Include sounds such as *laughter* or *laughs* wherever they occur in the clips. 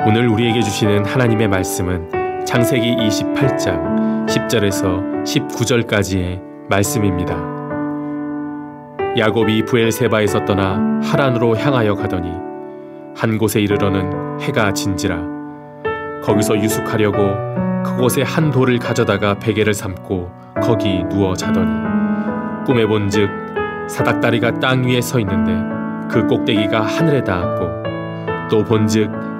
오늘 우리에게 주시는 하나님의 말씀은 창세기 28장 10절에서 19절까지의 말씀입니다. 야곱이 부엘세바에서 떠나 하란으로 향하여 가더니 한 곳에 이르러는 해가 진지라 거기서 유숙하려고 그곳에 한 돌을 가져다가 베개를 삼고 거기 누워 자더니 꿈에 본즉 사닥다리가 땅 위에 서 있는데 그 꼭대기가 하늘에 닿았고 또 본즉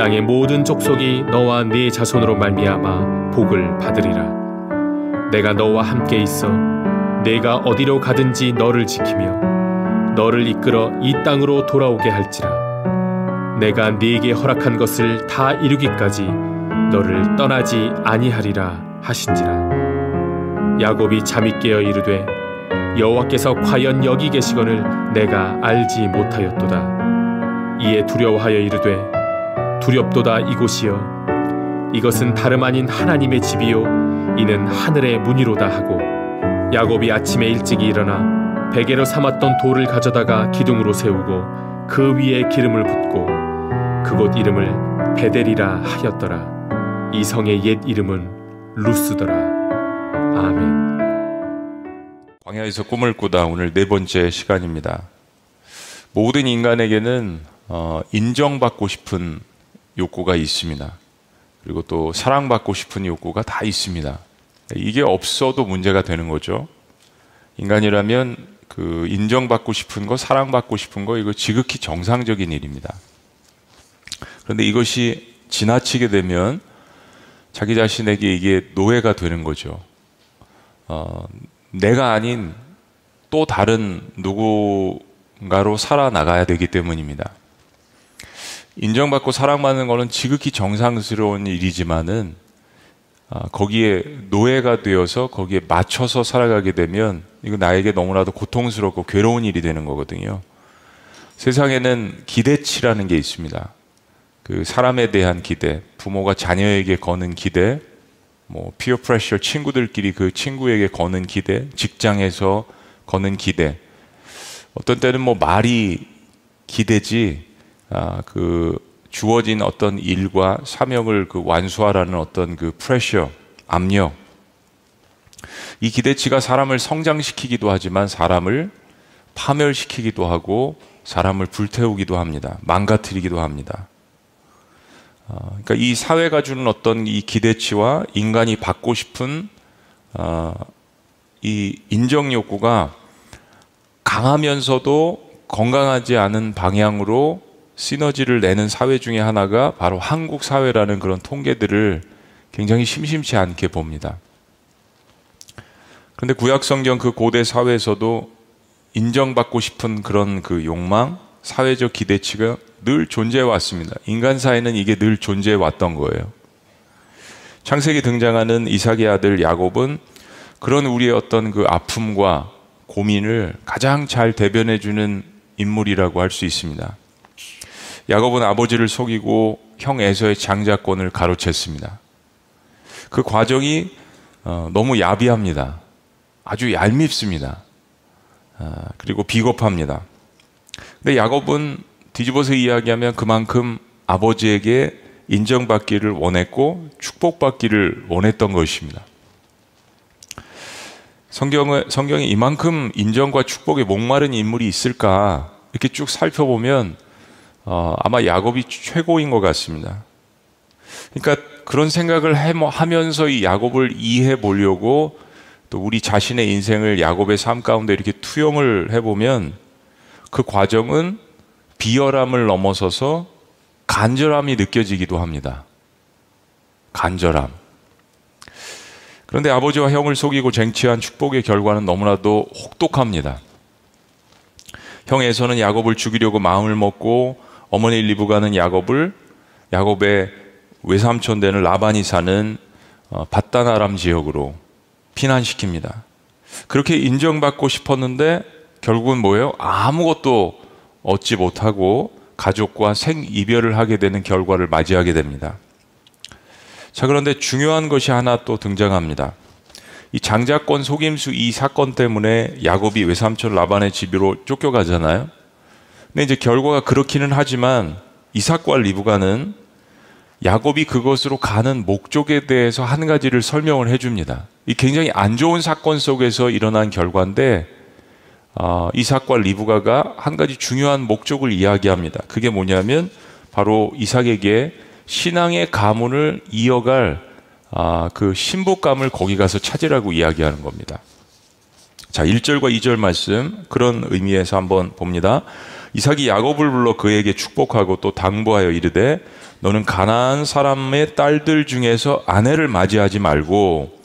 땅의 모든 족속이 너와 네 자손으로 말미암아 복을 받으리라. 내가 너와 함께 있어 내가 어디로 가든지 너를 지키며 너를 이끌어 이 땅으로 돌아오게 할지라. 내가 네게 허락한 것을 다 이루기까지 너를 떠나지 아니하리라 하신지라. 야곱이 잠이 깨어 이르되 여호와께서 과연 여기 계시거늘 내가 알지 못하였도다. 이에 두려워하여 이르되 두렵도다 이곳이여. 이것은 다름 아닌 하나님의 집이요. 이는 하늘의 문이로다 하고 야곱이 아침에 일찍 일어나 베개로 삼았던 돌을 가져다가 기둥으로 세우고 그 위에 기름을 붓고 그곳 이름을 베델이라 하였더라. 이 성의 옛 이름은 루스더라. 아멘. 광야에서 꿈을 꾸다 오늘 네 번째 시간입니다. 모든 인간에게는 어, 인정받고 싶은 욕구가 있습니다. 그리고 또 사랑받고 싶은 욕구가 다 있습니다. 이게 없어도 문제가 되는 거죠. 인간이라면 그 인정받고 싶은 거, 사랑받고 싶은 거, 이거 지극히 정상적인 일입니다. 그런데 이것이 지나치게 되면 자기 자신에게 이게 노예가 되는 거죠. 어, 내가 아닌 또 다른 누군가로 살아나가야 되기 때문입니다. 인정받고 사랑받는 것은 지극히 정상스러운 일이지만은 아, 거기에 노예가 되어서 거기에 맞춰서 살아가게 되면 이거 나에게 너무나도 고통스럽고 괴로운 일이 되는 거거든요. 세상에는 기대치라는 게 있습니다. 그 사람에 대한 기대, 부모가 자녀에게 거는 기대, 뭐 피어 프레셔 친구들끼리 그 친구에게 거는 기대, 직장에서 거는 기대. 어떤 때는 뭐 말이 기대지 아, 그 주어진 어떤 일과 사명을 그 완수하라는 어떤 그 프레셔, 압력. 이 기대치가 사람을 성장시키기도 하지만 사람을 파멸시키기도 하고 사람을 불태우기도 합니다. 망가뜨리기도 합니다. 어, 그러니까 이 사회가 주는 어떤 이 기대치와 인간이 받고 싶은 어, 이 인정 욕구가 강하면서도 건강하지 않은 방향으로 시너지를 내는 사회 중에 하나가 바로 한국 사회라는 그런 통계들을 굉장히 심심치 않게 봅니다. 그런데 구약 성경 그 고대 사회에서도 인정받고 싶은 그런 그 욕망, 사회적 기대치가 늘 존재해 왔습니다. 인간 사회는 이게 늘 존재해 왔던 거예요. 창세기 등장하는 이삭의 아들 야곱은 그런 우리의 어떤 그 아픔과 고민을 가장 잘 대변해 주는 인물이라고 할 수 있습니다. 야곱은 아버지를 속이고 형 에서의 장자권을 가로챘습니다. 그 과정이 어, 너무 야비합니다. 아주 얄밉습니다. 아, 그리고 비겁합니다. 근데 야곱은 뒤집어서 이야기하면 그만큼 아버지에게 인정받기를 원했고 축복받기를 원했던 것입니다. 성경은, 성경에 이만큼 인정과 축복에 목마른 인물이 있을까 이렇게 쭉 살펴보면 어, 아마 야곱이 최고인 것 같습니다. 그러니까 그런 생각을 하면서 이 야곱을 이해해 보려고 또 우리 자신의 인생을 야곱의 삶 가운데 이렇게 투영을 해보면 그 과정은 비열함을 넘어서서 간절함이 느껴지기도 합니다. 간절함. 그런데 아버지와 형을 속이고 쟁취한 축복의 결과는 너무나도 혹독합니다. 형에서는 야곱을 죽이려고 마음을 먹고 어머니 리브가는 야곱을 야곱의 외삼촌 되는 라반이 사는 어, 바다나람 지역으로 피난시킵니다. 그렇게 인정받고 싶었는데 결국은 뭐예요? 아무것도 얻지 못하고 가족과 생이별을 하게 되는 결과를 맞이하게 됩니다. 자, 그런데 중요한 것이 하나 또 등장합니다. 이 장자권 속임수 이 사건 때문에 야곱이 외삼촌 라반의 집으로 쫓겨가잖아요. 근데 이제 결과가 그렇기는 하지만 이삭과 리브가는 야곱이 그것으로 가는 목적에 대해서 한 가지를 설명을 해줍니다. 이 굉장히 안 좋은 사건 속에서 일어난 결과인데 어, 이삭과 리브가가 한 가지 중요한 목적을 이야기합니다. 그게 뭐냐면 바로 이삭에게 신앙의 가문을 이어갈 아, 그 신부감을 거기 가서 찾으라고 이야기하는 겁니다. 자, 1절과 2절 말씀 그런 의미에서 한번 봅니다. 이삭이 야곱을 불러 그에게 축복하고 또 당부하여 이르되 너는 가나안 사람의 딸들 중에서 아내를 맞이하지 말고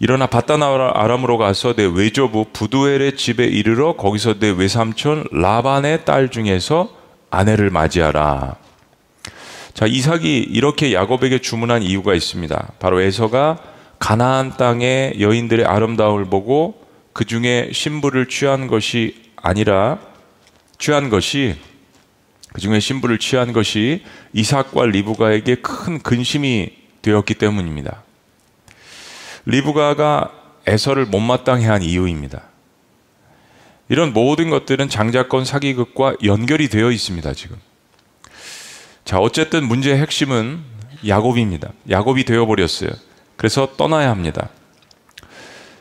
일어나 바다나 아람으로 가서 내 외조부 부두엘의 집에 이르러 거기서 내 외삼촌 라반의 딸 중에서 아내를 맞이하라. 자, 이삭이 이렇게 야곱에게 주문한 이유가 있습니다. 바로 에서가 가나안 땅의 여인들의 아름다움을 보고 그 중에 신부를 취한 것이 아니라 취한 것이 그 중에 신부를 취한 것이 이삭과 리브가에게 큰 근심이 되었기 때문입니다. 리브가가 에서를 못마땅해 한 이유입니다. 이런 모든 것들은 장자권 사기극과 연결이 되어 있습니다, 지금. 자, 어쨌든 문제의 핵심은 야곱입니다. 야곱이 되어버렸어요. 그래서 떠나야 합니다.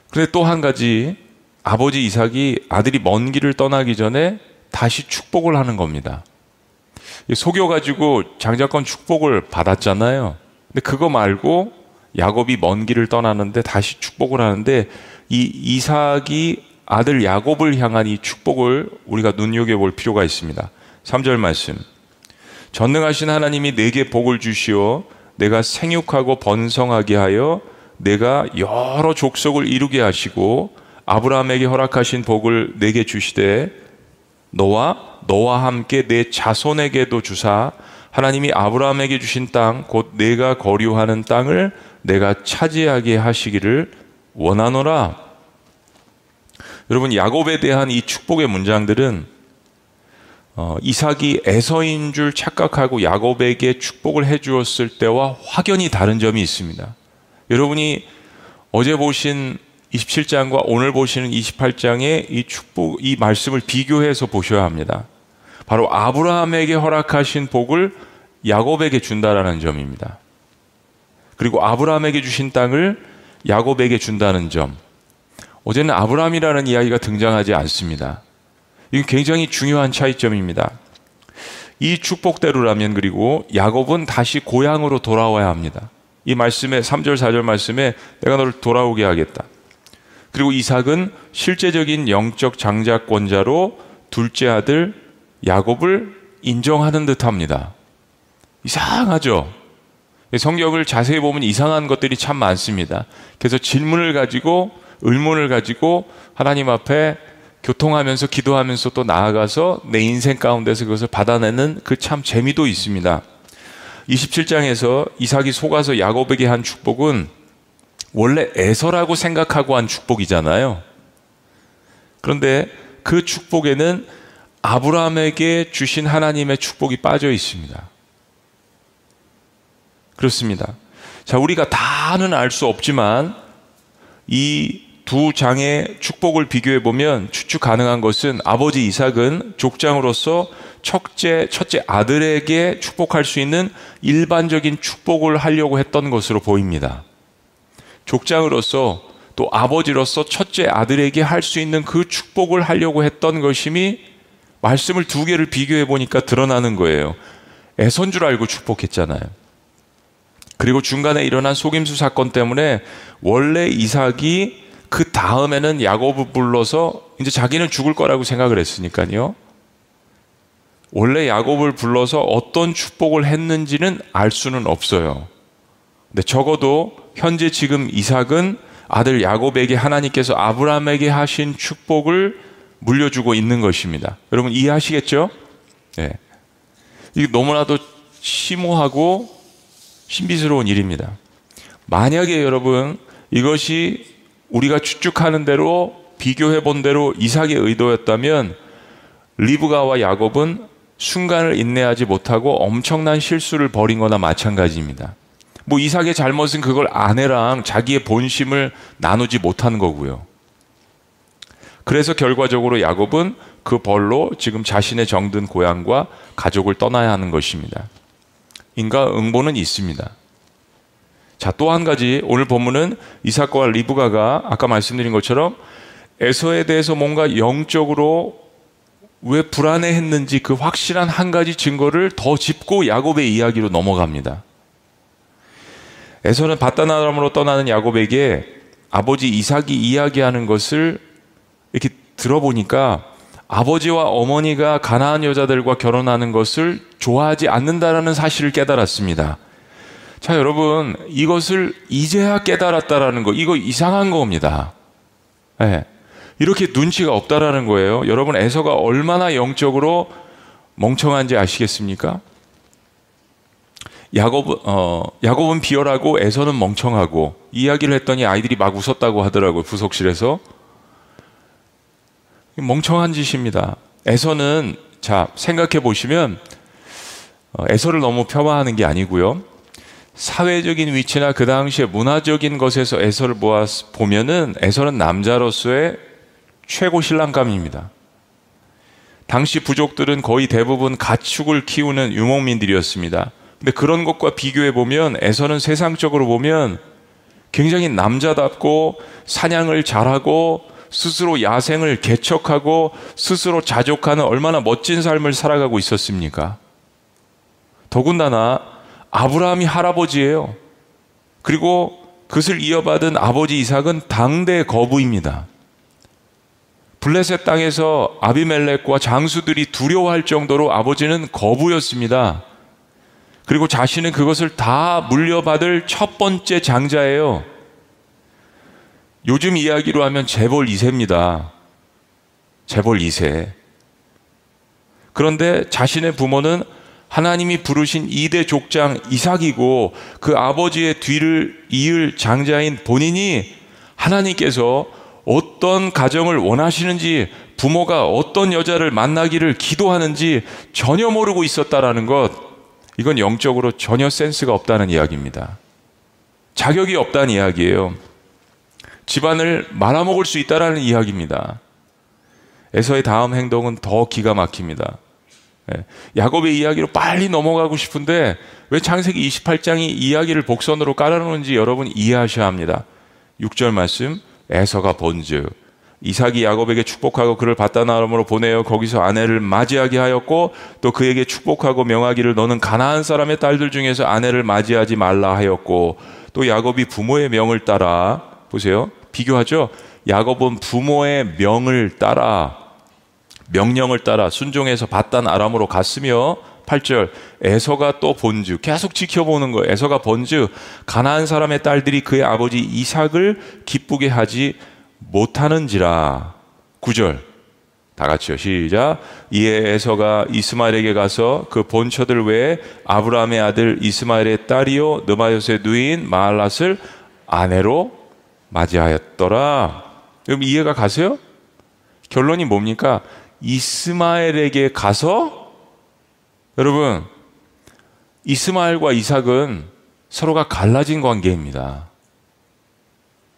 그런데 또 한 가지, 아버지 이삭이 아들이 먼 길을 떠나기 전에 다시 축복을 하는 겁니다. 속여가지고 장자권 축복을 받았잖아요. 근데 그거 말고 야곱이 먼 길을 떠나는데 다시 축복을 하는데 이 이삭이 아들 야곱을 향한 이 축복을 우리가 눈여겨볼 필요가 있습니다. 3절 말씀. 전능하신 하나님이 내게 복을 주시어 내가 생육하고 번성하게 하여 내가 여러 족속을 이루게 하시고 아브라함에게 허락하신 복을 내게 주시되 너와 너와 함께 내 자손에게도 주사 하나님이 아브라함에게 주신 땅 곧 내가 거류하는 땅을 내가 차지하게 하시기를 원하노라. 여러분 야곱에 대한 이 축복의 문장들은 어, 이삭이 에서인 줄 착각하고 야곱에게 축복을 해 주었을 때와 확연히 다른 점이 있습니다. 여러분이 어제 보신 27장과 오늘 보시는 28장의 이 축복, 이 말씀을 비교해서 보셔야 합니다. 바로 아브라함에게 허락하신 복을 야곱에게 준다라는 점입니다. 그리고 아브라함에게 주신 땅을 야곱에게 준다는 점. 어제는 아브라함이라는 이야기가 등장하지 않습니다. 이게 굉장히 중요한 차이점입니다. 이 축복대로라면 그리고 야곱은 다시 고향으로 돌아와야 합니다. 이 말씀에 3절 4절 말씀에 내가 너를 돌아오게 하겠다. 그리고 이삭은 실제적인 영적 장자권자로 둘째 아들 야곱을 인정하는 듯 합니다. 이상하죠. 성경을 자세히 보면 이상한 것들이 참 많습니다. 그래서 질문을 가지고 의문을 가지고 하나님 앞에 교통하면서 기도하면서 또 나아가서 내 인생 가운데서 그것을 받아내는 그 참 재미도 있습니다. 27장에서 이삭이 속아서 야곱에게 한 축복은 원래 에서라고 생각하고 한 축복이잖아요. 그런데 그 축복에는 아브라함에게 주신 하나님의 축복이 빠져 있습니다. 그렇습니다. 자, 우리가 다는 알 수 없지만 이 두 장의 축복을 비교해 보면 추측 가능한 것은 아버지 이삭은 족장으로서 첫째, 첫째 아들에게 축복할 수 있는 일반적인 축복을 하려고 했던 것으로 보입니다. 족장으로서 또 아버지로서 첫째 아들에게 할 수 있는 그 축복을 하려고 했던 것임이 말씀을 두 개를 비교해 보니까 드러나는 거예요. 애선 줄 알고 축복했잖아요. 그리고 중간에 일어난 속임수 사건 때문에 원래 이삭이 그 다음에는 야곱을 불러서 이제 자기는 죽을 거라고 생각을 했으니까요. 원래 야곱을 불러서 어떤 축복을 했는지는 알 수는 없어요. 근데 적어도 현재 지금 이삭은 아들 야곱에게 하나님께서 아브라함에게 하신 축복을 물려주고 있는 것입니다. 여러분 이해하시겠죠? 네. 이게 너무나도 심오하고 신비스러운 일입니다. 만약에 여러분 이것이 우리가 추측하는 대로 비교해 본 대로 이삭의 의도였다면 리브가와 야곱은 순간을 인내하지 못하고 엄청난 실수를 벌인 거나 마찬가지입니다. 뭐 이삭의 잘못은 그걸 아내랑 자기의 본심을 나누지 못한 거고요. 그래서 결과적으로 야곱은 그 벌로 지금 자신의 정든 고향과 가족을 떠나야 하는 것입니다. 인가 응보는 있습니다. 자, 또 한 가지 오늘 본문은 이삭과 리브가가 아까 말씀드린 것처럼 에서에 대해서 뭔가 영적으로 왜 불안해했는지 그 확실한 한 가지 증거를 더 짚고 야곱의 이야기로 넘어갑니다. 에서는 바다나람으로 떠나는 야곱에게 아버지 이삭이 이야기하는 것을 이렇게 들어보니까 아버지와 어머니가 가나안 여자들과 결혼하는 것을 좋아하지 않는다라는 사실을 깨달았습니다. 자, 여러분, 이것을 이제야 깨달았다라는 거, 이거 이상한 겁니다. 네. 이렇게 눈치가 없다라는 거예요. 여러분, 에서가 얼마나 영적으로 멍청한지 아시겠습니까? 야곱, 어, 야곱은 비열하고 에서는 멍청하고 이야기를 했더니 아이들이 막 웃었다고 하더라고요. 부속실에서. 멍청한 짓입니다. 에서는, 자, 생각해 보시면, 어, 에서를 너무 폄하하는 게 아니고요. 사회적인 위치나 그 당시의 문화적인 것에서 에서를 보아 보면은 에서는 남자로서의 최고 신랑감입니다. 당시 부족들은 거의 대부분 가축을 키우는 유목민들이었습니다. 근데 그런 것과 비교해 보면 에서는 세상적으로 보면 굉장히 남자답고 사냥을 잘하고 스스로 야생을 개척하고 스스로 자족하는 얼마나 멋진 삶을 살아가고 있었습니까? 더군다나 아브라함이 할아버지예요. 그리고 그것을 이어받은 아버지 이삭은 당대 거부입니다. 블레셋 땅에서 아비멜렉과 장수들이 두려워할 정도로 아버지는 거부였습니다. 그리고 자신은 그것을 다 물려받을 첫 번째 장자예요. 요즘 이야기로 하면 재벌 2세입니다. 재벌 2세. 그런데 자신의 부모는 하나님이 부르신 2대 족장 이삭이고 그 아버지의 뒤를 이을 장자인 본인이 하나님께서 어떤 가정을 원하시는지 부모가 어떤 여자를 만나기를 기도하는지 전혀 모르고 있었다라는 것 이건 영적으로 전혀 센스가 없다는 이야기입니다. 자격이 없다는 이야기예요. 집안을 말아먹을 수 있다라는 이야기입니다. 에서의 다음 행동은 더 기가 막힙니다. 예, 야곱의 이야기로 빨리 넘어가고 싶은데 왜 창세기 28장이 이야기를 복선으로 깔아놓은지 여러분 이해하셔야 합니다. 6절 말씀 에서가 본즉 이삭이 야곱에게 축복하고 그를 바다나름으로 보내어 거기서 아내를 맞이하게 하였고 또 그에게 축복하고 명하기를 너는 가나안 사람의 딸들 중에서 아내를 맞이하지 말라 하였고 또 야곱이 부모의 명을 따라 보세요. 비교하죠. 야곱은 부모의 명을 따라 명령을 따라 순종해서 바단 아람으로 갔으며 8절 에서가 또 본즉 계속 지켜보는 거예요. 에서가 본즉 가나안 사람의 딸들이 그의 아버지 이삭을 기쁘게 하지 못하는지라 9절 다 같이요. 시작. 이에 에서가 이스마엘에게 가서 그 본처들 외에 아브라함의 아들 이스마엘의 딸이요 느바요스의 누인 마알랏을 아내로 맞이하였더라. 그럼 이해가 가세요? 결론이 뭡니까? 이스마엘에게 가서 여러분 이스마엘과 이삭은 서로가 갈라진 관계입니다.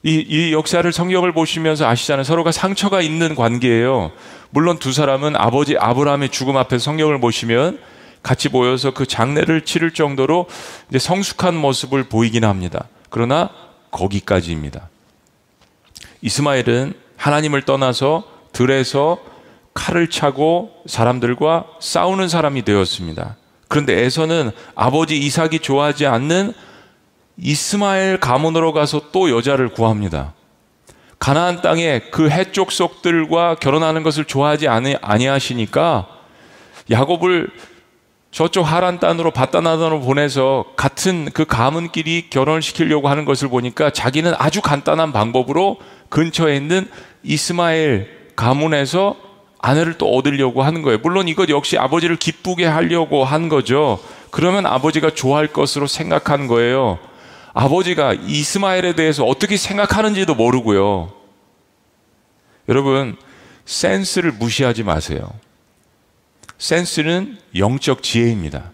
이, 이 역사를 성경을 보시면서 아시잖아요. 서로가 상처가 있는 관계예요. 물론 두 사람은 아버지 아브라함의 죽음 앞에 성경을 보시면 같이 모여서 그 장례를 치를 정도로 이제 성숙한 모습을 보이긴 합니다. 그러나 거기까지입니다. 이스마엘은 하나님을 떠나서 들에서 칼을 차고 사람들과 싸우는 사람이 되었습니다. 그런데 에서는 아버지 이삭이 좋아하지 않는 이스마엘 가문으로 가서 또 여자를 구합니다. 가나안 땅에 그 해쪽 속들과 결혼하는 것을 좋아하지 아니하시니까 야곱을 저쪽 하란 땅으로 바다나단으로 보내서 같은 그 가문끼리 결혼을 시키려고 하는 것을 보니까 자기는 아주 간단한 방법으로 근처에 있는 이스마엘 가문에서 아내를 또 얻으려고 하는 거예요. 물론 이것 역시 아버지를 기쁘게 하려고 한 거죠. 그러면 아버지가 좋아할 것으로 생각한 거예요. 아버지가 이스마엘에 대해서 어떻게 생각하는지도 모르고요. 여러분, 센스를 무시하지 마세요. 센스는 영적 지혜입니다.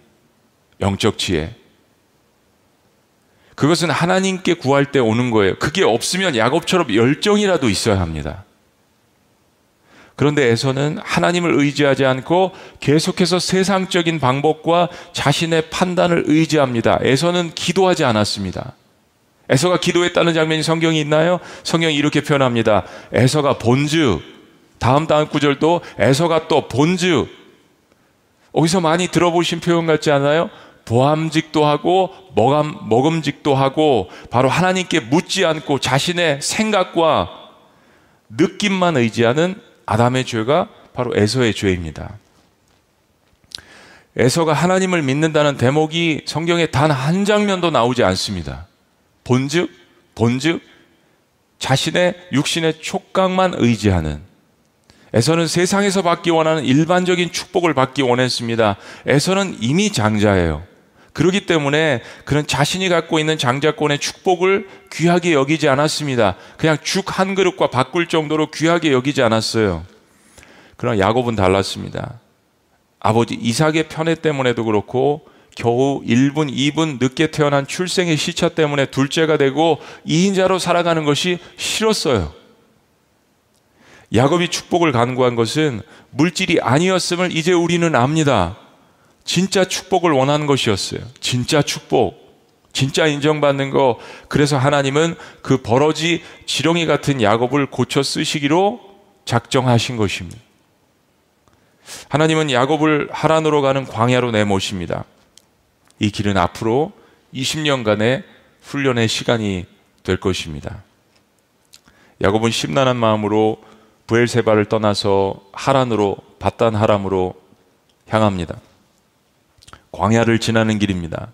영적 지혜. 그것은 하나님께 구할 때 오는 거예요. 그게 없으면 야곱처럼 열정이라도 있어야 합니다. 그런데 에서는 하나님을 의지하지 않고 계속해서 세상적인 방법과 자신의 판단을 의지합니다. 에서는 기도하지 않았습니다. 에서가 기도했다는 장면이 성경이 있나요? 성경이 이렇게 표현합니다. 에서가 본즉 다음 다음 구절도 에서가 또 본즉 어디서 많이 들어보신 표현 같지 않아요? 보암직도 하고 먹음, 먹음직도 하고 바로 하나님께 묻지 않고 자신의 생각과 느낌만 의지하는 아담의 죄가 바로 에서의 죄입니다. 에서가 하나님을 믿는다는 대목이 성경에 단 한 장면도 나오지 않습니다. 본즉, 본즉, 자신의 육신의 촉각만 의지하는 에서는 세상에서 받기 원하는 일반적인 축복을 받기 원했습니다. 에서는 이미 장자예요. 그렇기 때문에 그는 자신이 갖고 있는 장자권의 축복을 귀하게 여기지 않았습니다. 그냥 죽 한 그릇과 바꿀 정도로 귀하게 여기지 않았어요. 그러나 야곱은 달랐습니다. 아버지 이삭의 편애 때문에도 그렇고 겨우 1분, 2분 늦게 태어난 출생의 시차 때문에 둘째가 되고 2인자로 살아가는 것이 싫었어요. 야곱이 축복을 간구한 것은 물질이 아니었음을 이제 우리는 압니다. 진짜 축복을 원하는 것이었어요. 진짜 축복. 진짜 인정받는 거. 그래서 하나님은 그 버러지 지렁이 같은 야곱을 고쳐 쓰시기로 작정하신 것입니다. 하나님은 야곱을 하란으로 가는 광야로 내모십니다. 이 길은 앞으로 20년간의 훈련의 시간이 될 것입니다. 야곱은 심란한 마음으로 부엘세바를 떠나서 하란으로 바단 하람으로 향합니다. 광야를 지나는 길입니다.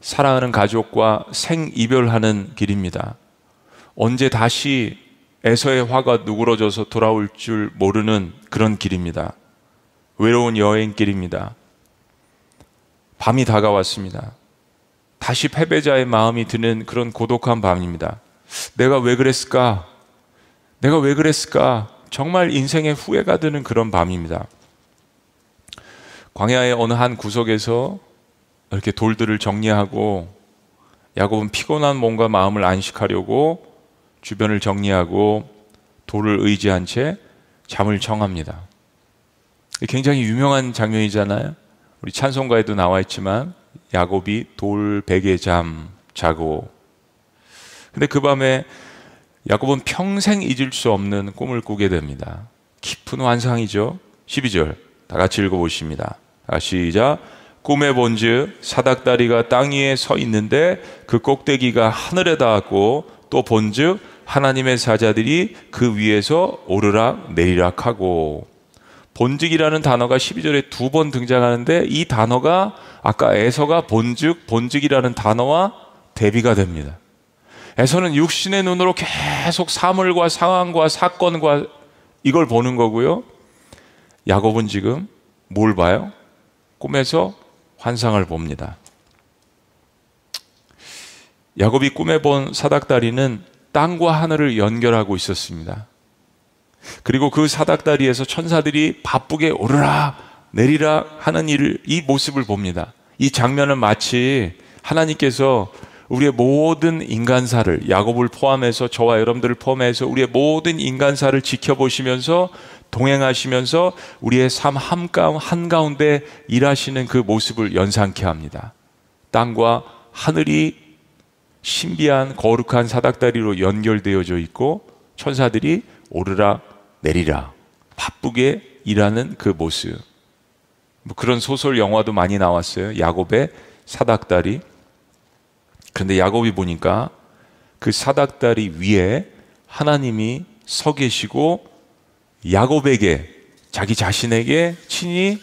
사랑하는 가족과 생이별하는 길입니다. 언제 다시 에서의 화가 누그러져서 돌아올 줄 모르는 그런 길입니다. 외로운 여행길입니다. 밤이 다가왔습니다. 다시 패배자의 마음이 드는 그런 고독한 밤입니다. 내가 왜 그랬을까? 내가 왜 그랬을까? 정말 인생에 후회가 드는 그런 밤입니다. 광야의 어느 한 구석에서 이렇게 돌들을 정리하고 야곱은 피곤한 몸과 마음을 안식하려고 주변을 정리하고 돌을 의지한 채 잠을 청합니다. 굉장히 유명한 장면이잖아요. 우리 찬송가에도 나와 있지만 야곱이 돌 베개 잠 자고 근데 그 밤에 야곱은 평생 잊을 수 없는 꿈을 꾸게 됩니다. 깊은 환상이죠. 12절 다 같이 읽어보십니다. 시작. 꿈에 본즉 사닥다리가 땅 위에 서 있는데 그 꼭대기가 하늘에 닿았고 또 본즉 하나님의 사자들이 그 위에서 오르락 내리락 하고 본직이라는 단어가 12절에 두 번 등장하는데 이 단어가 아까 에서가 본즉 본직이라는 단어와 대비가 됩니다. 에서는 육신의 눈으로 계속 사물과 상황과 사건과 이걸 보는 거고요. 야곱은 지금 뭘 봐요? 꿈에서 환상을 봅니다. 야곱이 꿈에 본 사닥다리는 땅과 하늘을 연결하고 있었습니다. 그리고 그 사닥다리에서 천사들이 바쁘게 오르라 내리라 하는 일을 이 모습을 봅니다. 이 장면은 마치 하나님께서 우리의 모든 인간사를 야곱을 포함해서 저와 여러분들을 포함해서 우리의 모든 인간사를 지켜보시면서 동행하시면서 우리의 삶 한가운데 일하시는 그 모습을 연상케 합니다. 땅과 하늘이 신비한 거룩한 사닥다리로 연결되어져 있고 천사들이 오르라 내리라 바쁘게 일하는 그 모습. 뭐 그런 소설 영화도 많이 나왔어요. 야곱의 사닥다리. 그런데 야곱이 보니까 그 사닥다리 위에 하나님이 서 계시고 야곱에게 자기 자신에게 친히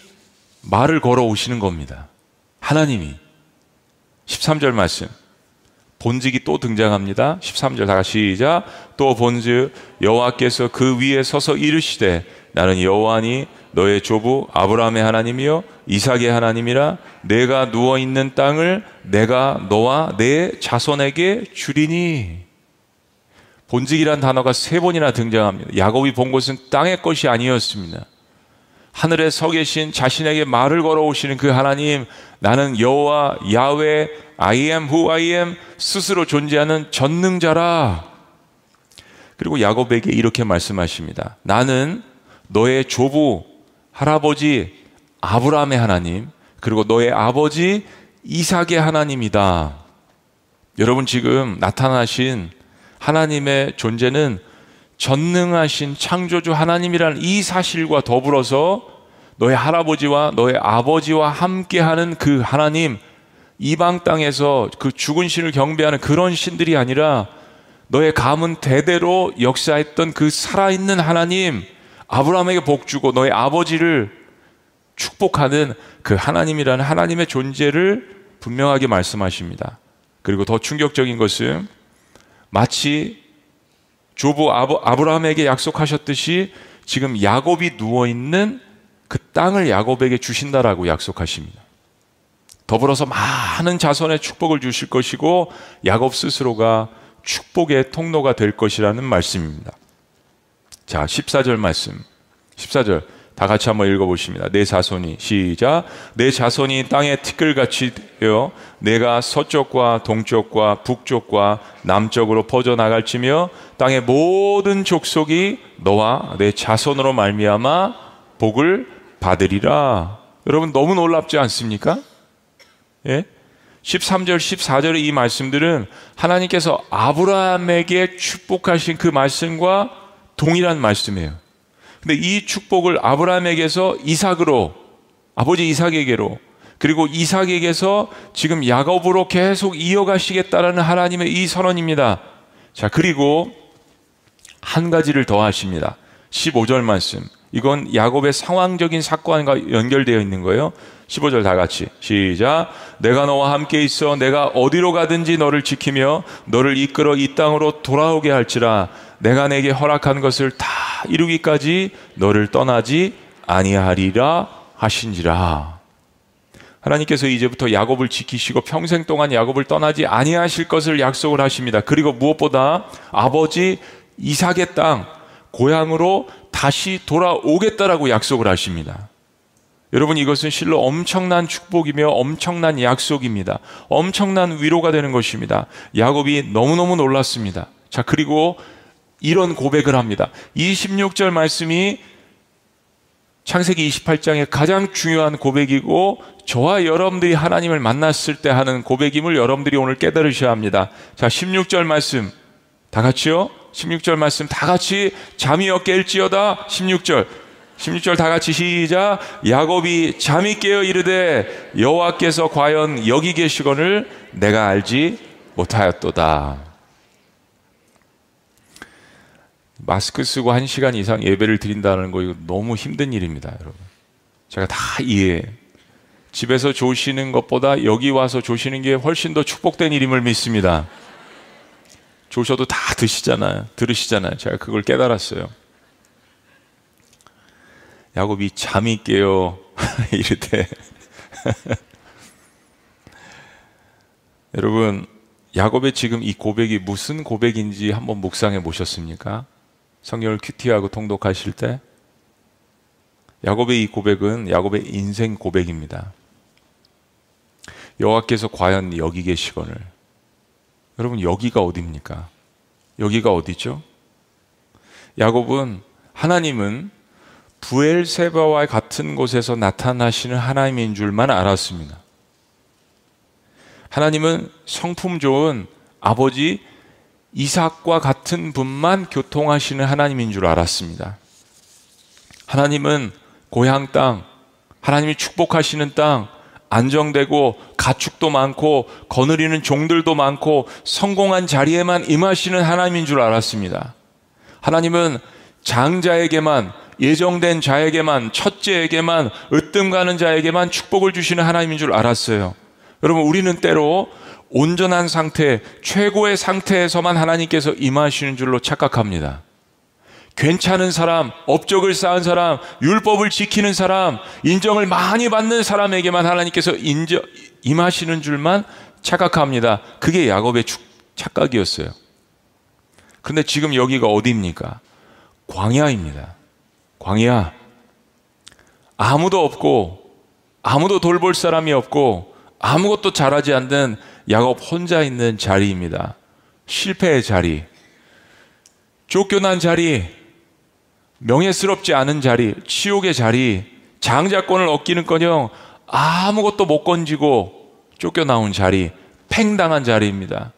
말을 걸어 오시는 겁니다. 하나님이 13절 말씀 본직이 또 등장합니다. 13절 다 시작. 또 본즉 여호와께서 그 위에 서서 이르시되 나는 여호와니 너의 조부 아브라함의 하나님이요 이삭의 하나님이라 내가 누워 있는 땅을 내가 너와 내 자손에게 주리니 본직이란 단어가 세 번이나 등장합니다. 야곱이 본 곳은 땅의 것이 아니었습니다. 하늘에 서 계신 자신에게 말을 걸어오시는 그 하나님, 나는 여호와 야외 I am who I am 스스로 존재하는 전능자라. 그리고 야곱에게 이렇게 말씀하십니다. 나는 너의 조부 할아버지 아브라함의 하나님, 그리고 너의 아버지 이삭의 하나님이다. 여러분 지금 나타나신 하나님의 존재는 전능하신 창조주 하나님이라는 이 사실과 더불어서 너의 할아버지와 너의 아버지와 함께하는 그 하나님, 이방 땅에서 그 죽은 신을 경배하는 그런 신들이 아니라 너의 가문 대대로 역사했던 그 살아있는 하나님, 아브라함에게 복 주고 너의 아버지를 축복하는 그 하나님이라는 하나님의 존재를 분명하게 말씀하십니다. 그리고 더 충격적인 것은 마치 조부 아브라함에게 약속하셨듯이 지금 야곱이 누워 있는 그 땅을 야곱에게 주신다라고 약속하십니다. 더불어서 많은 자손의 축복을 주실 것이고 야곱 스스로가 축복의 통로가 될 것이라는 말씀입니다. 자, 14절 말씀. 14절. 다 같이 한번 읽어보십니다. 내 자손이 시작. 내 자손이 땅에 티끌같이 되어 내가 서쪽과 동쪽과 북쪽과 남쪽으로 퍼져 나갈지며 땅의 모든 족속이 너와 내 자손으로 말미암아 복을 받으리라. 여러분 너무 놀랍지 않습니까? 예? 13절, 14절의 이 말씀들은 하나님께서 아브라함에게 축복하신 그 말씀과 동일한 말씀이에요. 근데 이 축복을 아브라함에게서 이삭으로 아버지 이삭에게로 그리고 이삭에게서 지금 야곱으로 계속 이어가시겠다라는 하나님의 이 선언입니다. 자, 그리고 한 가지를 더 하십니다. 15절 말씀. 이건 야곱의 상황적인 사건과 연결되어 있는 거예요. 15절 다 같이 시작. 내가 너와 함께 있어 내가 어디로 가든지 너를 지키며 너를 이끌어 이 땅으로 돌아오게 할지라 내가 내게 허락한 것을 다 이루기까지 너를 떠나지 아니하리라 하신지라. 하나님께서 이제부터 야곱을 지키시고 평생 동안 야곱을 떠나지 아니하실 것을 약속을 하십니다. 그리고 무엇보다 아버지 이삭의 땅 고향으로 다시 돌아오겠다라고 약속을 하십니다. 여러분 이것은 실로 엄청난 축복이며 엄청난 약속입니다. 엄청난 위로가 되는 것입니다. 야곱이 너무너무 놀랐습니다. 자, 그리고 이런 고백을 합니다. 26절 말씀이 창세기 28장의 가장 중요한 고백이고 저와 여러분들이 하나님을 만났을 때 하는 고백임을 여러분들이 오늘 깨달으셔야 합니다. 자, 16절 말씀 다 같이요. 16절 말씀 다 같이 잠이어 깰지어다. 16절. 16절 다 같이 시작. 야곱이 잠이 깨어 이르되 여호와께서 과연 여기 계시거늘 내가 알지 못하였도다. 마스크 쓰고 한 시간 이상 예배를 드린다는 거 이거 너무 힘든 일입니다, 여러분. 제가 다 이해해. 집에서 조시는 것보다 여기 와서 조시는 게 훨씬 더 축복된 일임을 믿습니다. 조셔도 다 드시잖아요. 들으시잖아요. 제가 그걸 깨달았어요. 야곱이 잠이 깨요. *laughs* 이르되. *laughs* 여러분, 야곱의 지금 이 고백이 무슨 고백인지 한번 묵상해 보셨습니까? 성경을 큐티하고 통독하실 때 야곱의 이 고백은 야곱의 인생 고백입니다. 여호와께서 과연 여기 계시거늘 여러분 여기가 어디입니까? 여기가 어디죠? 야곱은 하나님은 부엘세바와 같은 곳에서 나타나시는 하나님인 줄만 알았습니다. 하나님은 성품 좋은 아버지 이삭과 같은 분만 교통하시는 하나님인 줄 알았습니다. 하나님은 고향 땅, 하나님이 축복하시는 땅, 안정되고 가축도 많고 거느리는 종들도 많고 성공한 자리에만 임하시는 하나님인 줄 알았습니다. 하나님은 장자에게만 예정된 자에게만 첫째에게만 으뜸 가는 자에게만 축복을 주시는 하나님인 줄 알았어요. 여러분 우리는 때로 온전한 상태, 최고의 상태에서만 하나님께서 임하시는 줄로 착각합니다. 괜찮은 사람, 업적을 쌓은 사람, 율법을 지키는 사람, 인정을 많이 받는 사람에게만 하나님께서 인정, 임하시는 줄만 착각합니다. 그게 야곱의 착각이었어요. 그런데 지금 여기가 어디입니까? 광야입니다. 광야. 아무도 없고, 아무도 돌볼 사람이 없고, 아무것도 잘하지 않는 야곱 혼자 있는 자리입니다. 실패의 자리. 쫓겨난 자리. 명예스럽지 않은 자리, 치욕의 자리, 장자권을 얻기는커녕 아무것도 못 건지고 쫓겨나온 자리, 팽당한 자리입니다.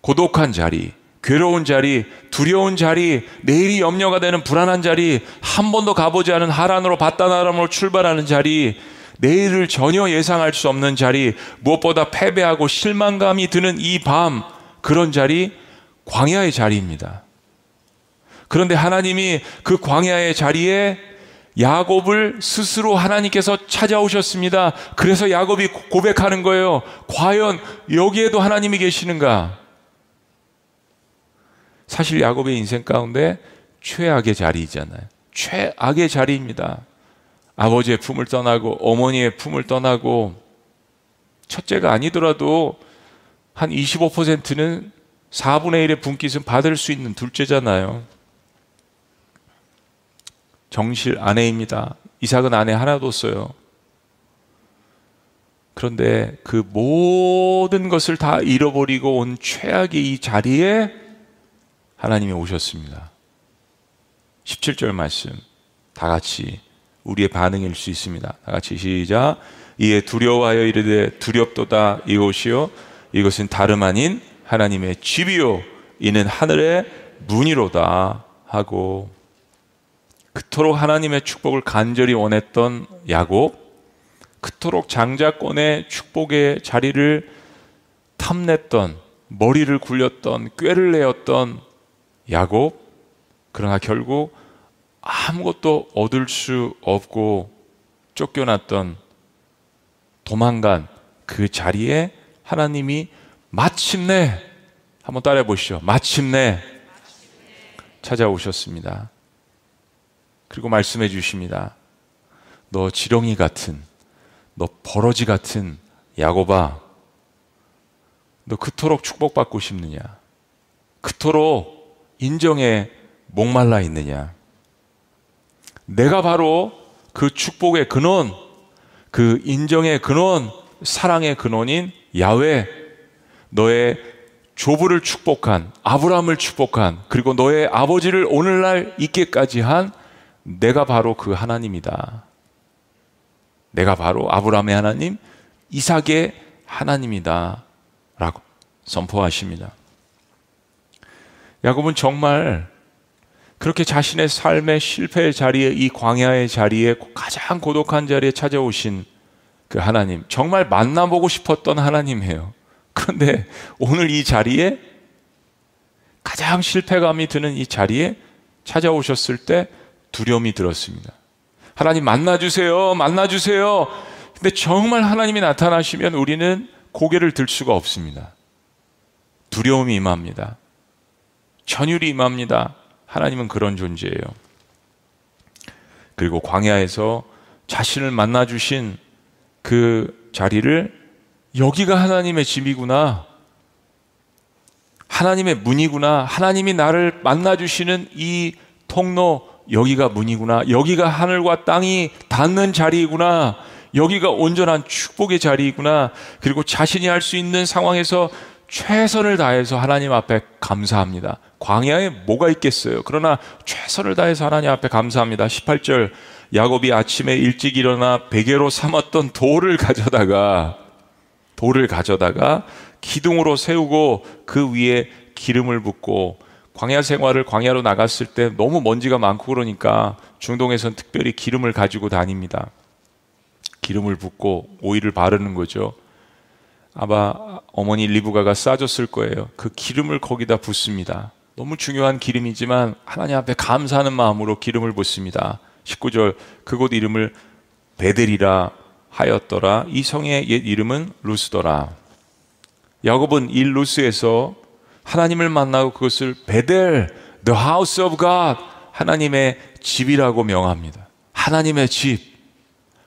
고독한 자리, 괴로운 자리, 두려운 자리, 내일이 염려가 되는 불안한 자리, 한 번도 가보지 않은 하란으로 바다나람으로 출발하는 자리, 내일을 전혀 예상할 수 없는 자리, 무엇보다 패배하고 실망감이 드는 이 밤, 그런 자리, 광야의 자리입니다. 그런데 하나님이 그 광야의 자리에 야곱을 스스로 하나님께서 찾아오셨습니다. 그래서 야곱이 고백하는 거예요. 과연 여기에도 하나님이 계시는가? 사실 야곱의 인생 가운데 최악의 자리이잖아요. 최악의 자리입니다. 아버지의 품을 떠나고 어머니의 품을 떠나고 첫째가 아니더라도 한 25%는 4분의 1의 분깃은 받을 수 있는 둘째잖아요. 정실 아내입니다. 이삭은 아내 하나도 없어요. 그런데 그 모든 것을 다 잃어버리고 온 최악의 이 자리에 하나님이 오셨습니다. 17절 말씀. 다 같이 우리의 반응일 수 있습니다. 다 같이 시작. 이에 두려워하여 이르되 두렵도다 이곳이요. 이것은 다름 아닌 하나님의 집이요. 이는 하늘의 문이로다 하고 그토록 하나님의 축복을 간절히 원했던 야곱, 그토록 장자권의 축복의 자리를 탐냈던 머리를 굴렸던 꾀를 내었던 야곱, 그러나 결국 아무것도 얻을 수 없고 쫓겨났던 도망간 그 자리에 하나님이 마침내 한번 따라해 보시죠. 마침내 찾아오셨습니다. 그리고 말씀해 주십니다. 너 지렁이 같은, 너 버러지 같은 야고바, 너 그토록 축복받고 싶느냐? 그토록 인정에 목말라 있느냐? 내가 바로 그 축복의 근원, 그 인정의 근원, 사랑의 근원인 야외, 너의 조부를 축복한, 아브라함을 축복한, 그리고 너의 아버지를 오늘날 있게까지 한 내가 바로 그 하나님이다. 내가 바로 아브라함의 하나님, 이삭의 하나님이다. 라고 선포하십니다. 야곱은 정말 그렇게 자신의 삶의 실패의 자리에 이 광야의 자리에 가장 고독한 자리에 찾아오신 그 하나님 정말 만나보고 싶었던 하나님이에요. 그런데 오늘 이 자리에 가장 실패감이 드는 이 자리에 찾아오셨을 때 두려움이 들었습니다. 하나님 만나주세요. 만나주세요. 근데 정말 하나님이 나타나시면 우리는 고개를 들 수가 없습니다. 두려움이 임합니다. 전율이 임합니다. 하나님은 그런 존재예요. 그리고 광야에서 자신을 만나 주신 그 자리를 여기가 하나님의 집이구나. 하나님의 문이구나. 하나님이 나를 만나 주시는 이 통로, 여기가 문이구나. 여기가 하늘과 땅이 닿는 자리이구나. 여기가 온전한 축복의 자리이구나. 그리고 자신이 할 수 있는 상황에서 최선을 다해서 하나님 앞에 감사합니다. 광야에 뭐가 있겠어요? 그러나 최선을 다해서 하나님 앞에 감사합니다. 18절 야곱이 아침에 일찍 일어나 베개로 삼았던 돌을 가져다가 돌을 가져다가 기둥으로 세우고 그 위에 기름을 붓고 광야 생활을 광야로 나갔을 때 너무 먼지가 많고 그러니까 중동에선 특별히 기름을 가지고 다닙니다. 기름을 붓고 오일을 바르는 거죠. 아마 어머니 리브가가 싸줬을 거예요. 그 기름을 거기다 붓습니다. 너무 중요한 기름이지만 하나님 앞에 감사하는 마음으로 기름을 붓습니다. 19절 그곳 이름을 베델이라 하였더라. 이 성의 옛 이름은 루스더라. 야곱은 이 루스에서 하나님을 만나고 그것을 베델, the house of God, 하나님의 집이라고 명합니다. 하나님의 집.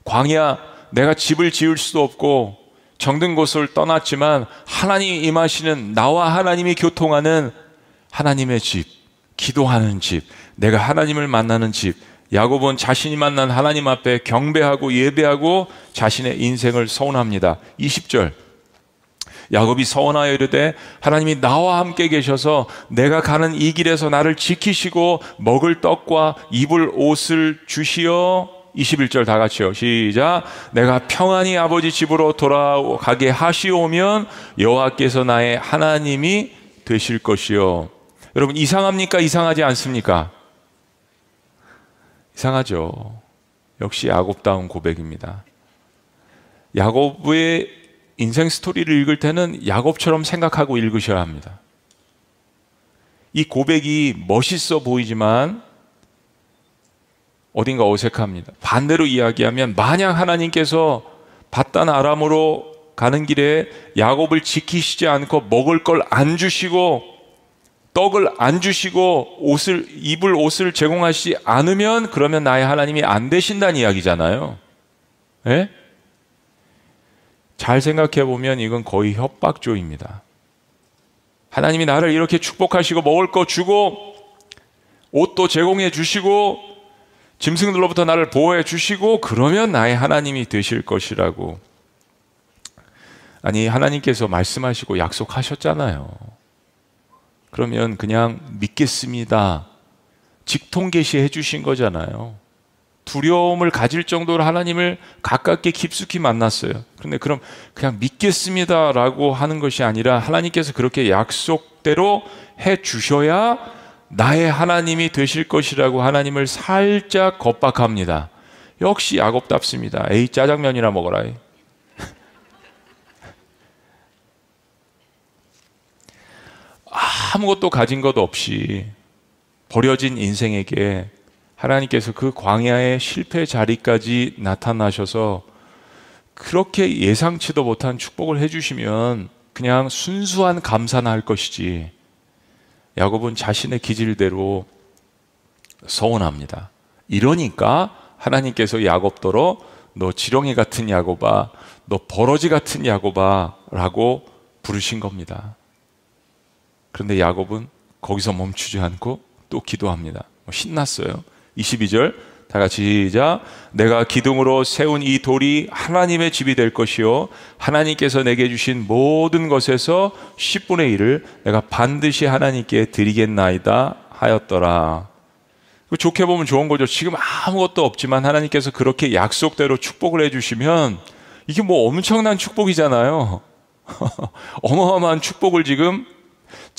광야, 내가 집을 지을 수도 없고 정든 곳을 떠났지만 하나님이 임하시는 나와 하나님이 교통하는 하나님의 집, 기도하는 집, 내가 하나님을 만나는 집. 야곱은 자신이 만난 하나님 앞에 경배하고 예배하고 자신의 인생을 서운합니다. 20절. 야곱이 서원하여 이르되 하나님이 나와 함께 계셔서 내가 가는 이 길에서 나를 지키시고 먹을 떡과 입을 옷을 주시어 21절 다 같이요. 시작. 내가 평안히 아버지 집으로 돌아가게 하시오면 여호와께서 나의 하나님이 되실 것이요. 여러분 이상합니까? 이상하지 않습니까? 이상하죠. 역시 야곱다운 고백입니다. 야곱의 인생 스토리를 읽을 때는 야곱처럼 생각하고 읽으셔야 합니다. 이 고백이 멋있어 보이지만 어딘가 어색합니다. 반대로 이야기하면 만약 하나님께서 바단 아람으로 가는 길에 야곱을 지키시지 않고 먹을 걸 안 주시고 떡을 안 주시고 옷을 입을 옷을 제공하시지 않으면 그러면 나의 하나님이 안 되신다는 이야기잖아요. 예? 잘 생각해 보면 이건 거의 협박조입니다. 하나님이 나를 이렇게 축복하시고 먹을 거 주고 옷도 제공해 주시고 짐승들로부터 나를 보호해 주시고 그러면 나의 하나님이 되실 것이라고 아니 하나님께서 말씀하시고 약속하셨잖아요. 그러면 그냥 믿겠습니다. 직통 계시해 주신 거잖아요. 두려움을 가질 정도로 하나님을 가깝게 깊숙이 만났어요. 그런데 그럼 그냥 믿겠습니다라고 하는 것이 아니라 하나님께서 그렇게 약속대로 해 주셔야 나의 하나님이 되실 것이라고 하나님을 살짝 겁박합니다. 역시 야곱답습니다. 에이 짜장면이나 먹어라. 아무것도 가진 것 없이 버려진 인생에게 하나님께서 그 광야의 실패 자리까지 나타나셔서 그렇게 예상치도 못한 축복을 해주시면 그냥 순수한 감사나 할 것이지. 야곱은 자신의 기질대로 서운합니다. 이러니까 하나님께서 야곱더러 너 지렁이 같은 야곱아, 너 버러지 같은 야곱아라고 부르신 겁니다. 그런데 야곱은 거기서 멈추지 않고 또 기도합니다. 뭐 신났어요. 22절 다 같이 시작. 내가 기둥으로 세운 이 돌이 하나님의 집이 될 것이요. 하나님께서 내게 주신 모든 것에서 10분의 1을 내가 반드시 하나님께 드리겠나이다 하였더라. 좋게 보면 좋은 거죠. 지금 아무것도 없지만 하나님께서 그렇게 약속대로 축복을 해주시면 이게 뭐 엄청난 축복이잖아요. *laughs* 어마어마한 축복을 지금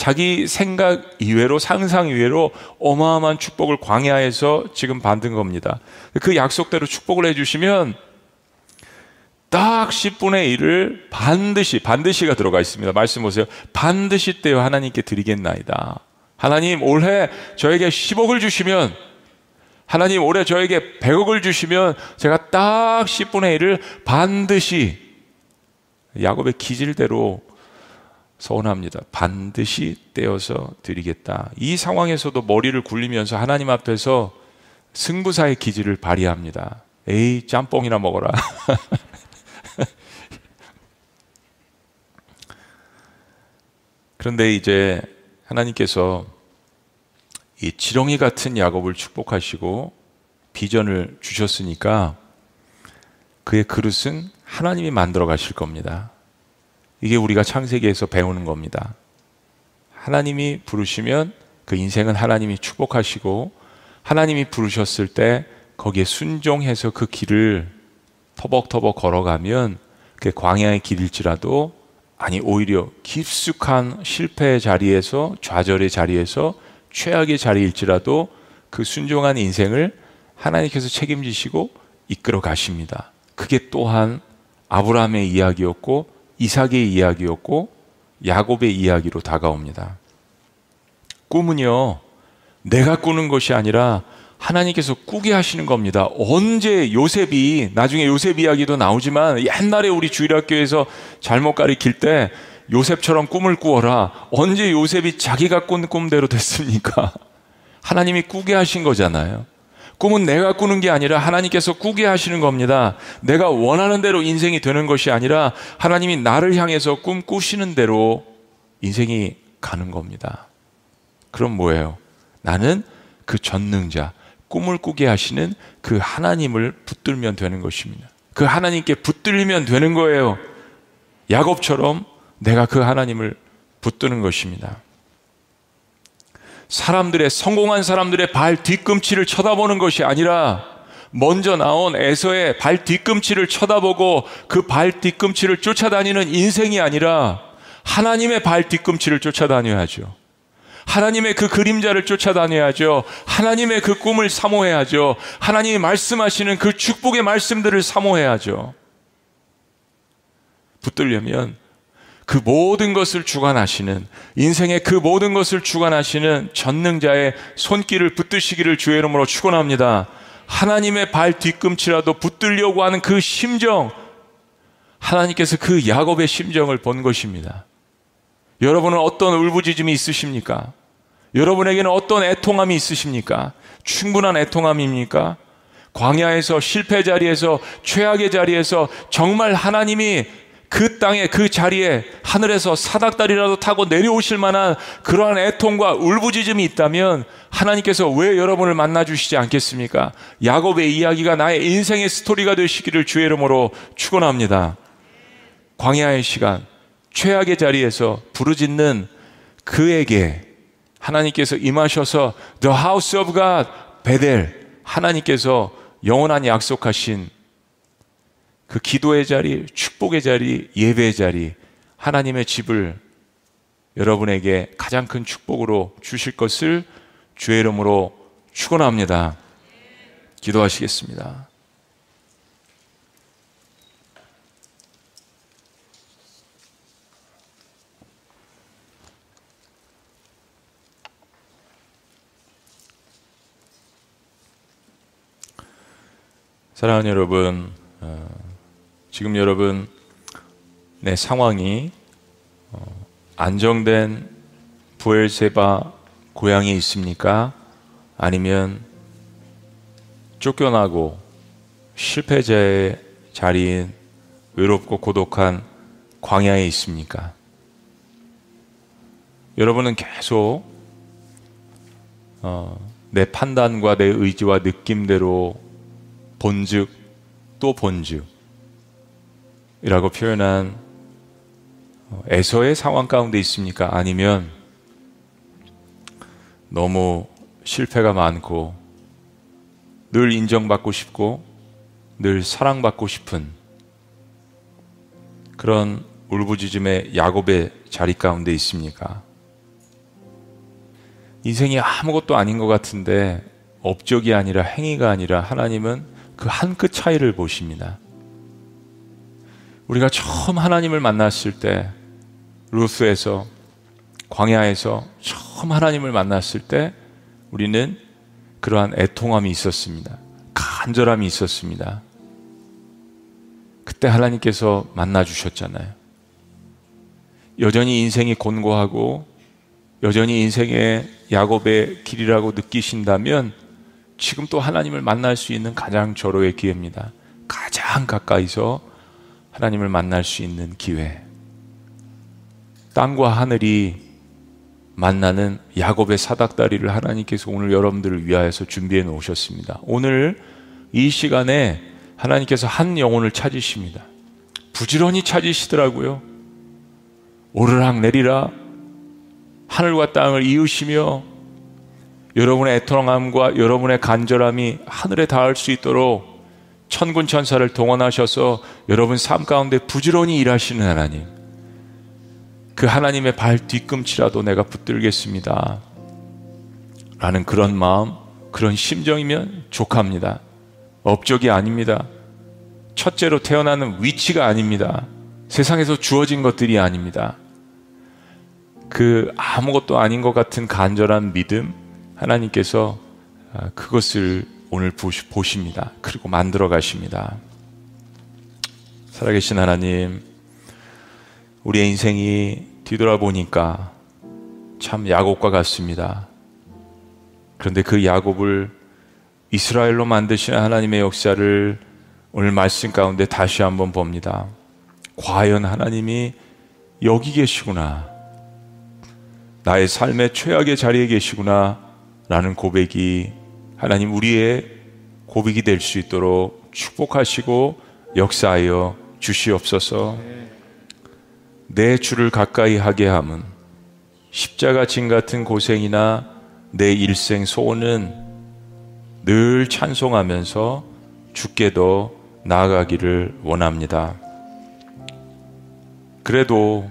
자기 생각 이외로 상상 이외로 어마어마한 축복을 광야에서 지금 받은 겁니다. 그 약속대로 축복을 해주시면 딱 10분의 1을 반드시, 반드시가 들어가 있습니다. 말씀 보세요. 반드시 떼어 하나님께 드리겠나이다. 하나님 올해 저에게 10억을 주시면 하나님 올해 저에게 100억을 주시면 제가 딱 10분의 1을 반드시 야곱의 기질대로 서운합니다. 반드시 떼어서 드리겠다. 이 상황에서도 머리를 굴리면서 하나님 앞에서 승부사의 기질을 발휘합니다. 에이, 짬뽕이나 먹어라. *laughs* 그런데 이제 하나님께서 이 지렁이 같은 야곱을 축복하시고 비전을 주셨으니까 그의 그릇은 하나님이 만들어 가실 겁니다. 이게 우리가 창세기에서 배우는 겁니다. 하나님이 부르시면 그 인생은 하나님이 축복하시고 하나님이 부르셨을 때 거기에 순종해서 그 길을 터벅터벅 걸어가면 그 광야의 길일지라도 아니 오히려 깊숙한 실패의 자리에서 좌절의 자리에서 최악의 자리일지라도 그 순종한 인생을 하나님께서 책임지시고 이끌어 가십니다. 그게 또한 아브라함의 이야기였고 이삭의 이야기였고 야곱의 이야기로 다가옵니다. 꿈은요, 내가 꾸는 것이 아니라 하나님께서 꾸게 하시는 겁니다. 언제 요셉이, 나중에 요셉 이야기도 나오지만 옛날에 우리 주일학교에서 잘못 가리킬 때 요셉처럼 꿈을 꾸어라. 언제 요셉이 자기가 꾼 꿈대로 됐습니까? 하나님이 꾸게 하신 거잖아요. 꿈은 내가 꾸는 게 아니라 하나님께서 꾸게 하시는 겁니다. 내가 원하는 대로 인생이 되는 것이 아니라 하나님이 나를 향해서 꿈 꾸시는 대로 인생이 가는 겁니다. 그럼 뭐예요? 나는 그 전능자, 꿈을 꾸게 하시는 그 하나님을 붙들면 되는 것입니다. 그 하나님께 붙들리면 되는 거예요. 야곱처럼 내가 그 하나님을 붙드는 것입니다. 사람들의 성공한 사람들의 발 뒤꿈치를 쳐다보는 것이 아니라 먼저 나온 에서의 발 뒤꿈치를 쳐다보고 그 발 뒤꿈치를 쫓아다니는 인생이 아니라 하나님의 발 뒤꿈치를 쫓아다녀야죠. 하나님의 그 그림자를 쫓아다녀야죠. 하나님의 그 꿈을 사모해야죠. 하나님이 말씀하시는 그 축복의 말씀들을 사모해야죠. 붙들려면 그 모든 것을 주관하시는 인생의 그 모든 것을 주관하시는 전능자의 손길을 붙드시기를 주의 이름으로 축원합니다. 하나님의 발 뒤꿈치라도 붙들려고 하는 그 심정 하나님께서 그 야곱의 심정을 본 것입니다. 여러분은 어떤 울부짖음이 있으십니까? 여러분에게는 어떤 애통함이 있으십니까? 충분한 애통함입니까? 광야에서 실패 자리에서 최악의 자리에서 정말 하나님이 그 땅에 그 자리에 하늘에서 사닥다리라도 타고 내려오실 만한 그러한 애통과 울부짖음이 있다면 하나님께서 왜 여러분을 만나 주시지 않겠습니까? 야곱의 이야기가 나의 인생의 스토리가 되시기를 주의 이름으로 축원합니다. 광야의 시간, 최악의 자리에서 부르짖는 그에게 하나님께서 임하셔서 The House of God 베델 하나님께서 영원한 약속하신 그 기도의 자리, 축복의 자리, 예배의 자리, 하나님의 집을 여러분에게 가장 큰 축복으로 주실 것을 주의 이름으로 축원합니다. 기도하시겠습니다. 사랑하는 여러분, 어, 지금 여러분 내 상황이 어, 안정된 부엘세바 고향에 있습니까? 아니면 쫓겨나고 실패자의 자리인 외롭고 고독한 광야에 있습니까? 여러분은 계속 어, 내 판단과 내 의지와 느낌대로 본즉 또 본즉 이라고 표현한 에서의 상황 가운데 있습니까? 아니면 너무 실패가 많고 늘 인정받고 싶고 늘 사랑받고 싶은 그런 울부짖음의 야곱의 자리 가운데 있습니까? 인생이 아무것도 아닌 것 같은데 업적이 아니라 행위가 아니라 하나님은 그 한 끗 차이를 보십니다. 우리가 처음 하나님을 만났을 때 루스에서 광야에서 처음 하나님을 만났을 때 우리는 그러한 애통함이 있었습니다. 간절함이 있었습니다. 그때 하나님께서 만나 주셨잖아요. 여전히 인생이 곤고하고 여전히 인생의 야곱의 길이라고 느끼신다면 지금 또 하나님을 만날 수 있는 가장 절호의 기회입니다. 가장 가까이서 하나님을 만날 수 있는 기회. 땅과 하늘이 만나는 야곱의 사닥다리를 하나님께서 오늘 여러분들을 위하여서 준비해 놓으셨습니다. 오늘 이 시간에 하나님께서 한 영혼을 찾으십니다. 부지런히 찾으시더라고요. 오르락 내리락 하늘과 땅을 이으시며 여러분의 애통함과 여러분의 간절함이 하늘에 닿을 수 있도록 천군 천사를 동원하셔서 여러분 삶 가운데 부지런히 일하시는 하나님. 그 하나님의 발 뒤꿈치라도 내가 붙들겠습니다. 라는 그런 마음, 그런 심정이면 족합니다. 업적이 아닙니다. 첫째로 태어나는 위치가 아닙니다. 세상에서 주어진 것들이 아닙니다. 그 아무것도 아닌 것 같은 간절한 믿음, 하나님께서 아, 그것을 오늘 보십니다. 그리고 만들어 가십니다. 살아계신 하나님, 우리의 인생이 뒤돌아보니까 참 야곱과 같습니다. 그런데 그 야곱을 이스라엘로 만드시는 하나님의 역사를 오늘 말씀 가운데 다시 한번 봅니다. 과연 하나님이 여기 계시구나. 나의 삶의 최악의 자리에 계시구나. 라는 고백이 하나님 우리의 고백이 될 수 있도록 축복하시고 역사하여 주시옵소서. 내 주를 가까이 하게 함은 십자가 진 같은 고생이나 내 일생 소원은 늘 찬송하면서 주께도 나아가기를 원합니다. 그래도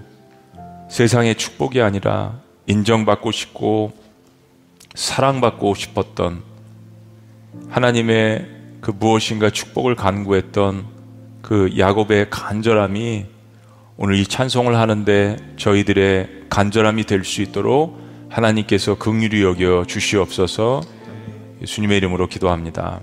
세상의 축복이 아니라 인정받고 싶고 사랑받고 싶었던 하나님의 그 무엇인가 축복을 간구했던 그 야곱의 간절함이 오늘 이 찬송을 하는데 저희들의 간절함이 될 수 있도록 하나님께서 긍휼히 여겨 주시옵소서 예수님의 이름으로 기도합니다.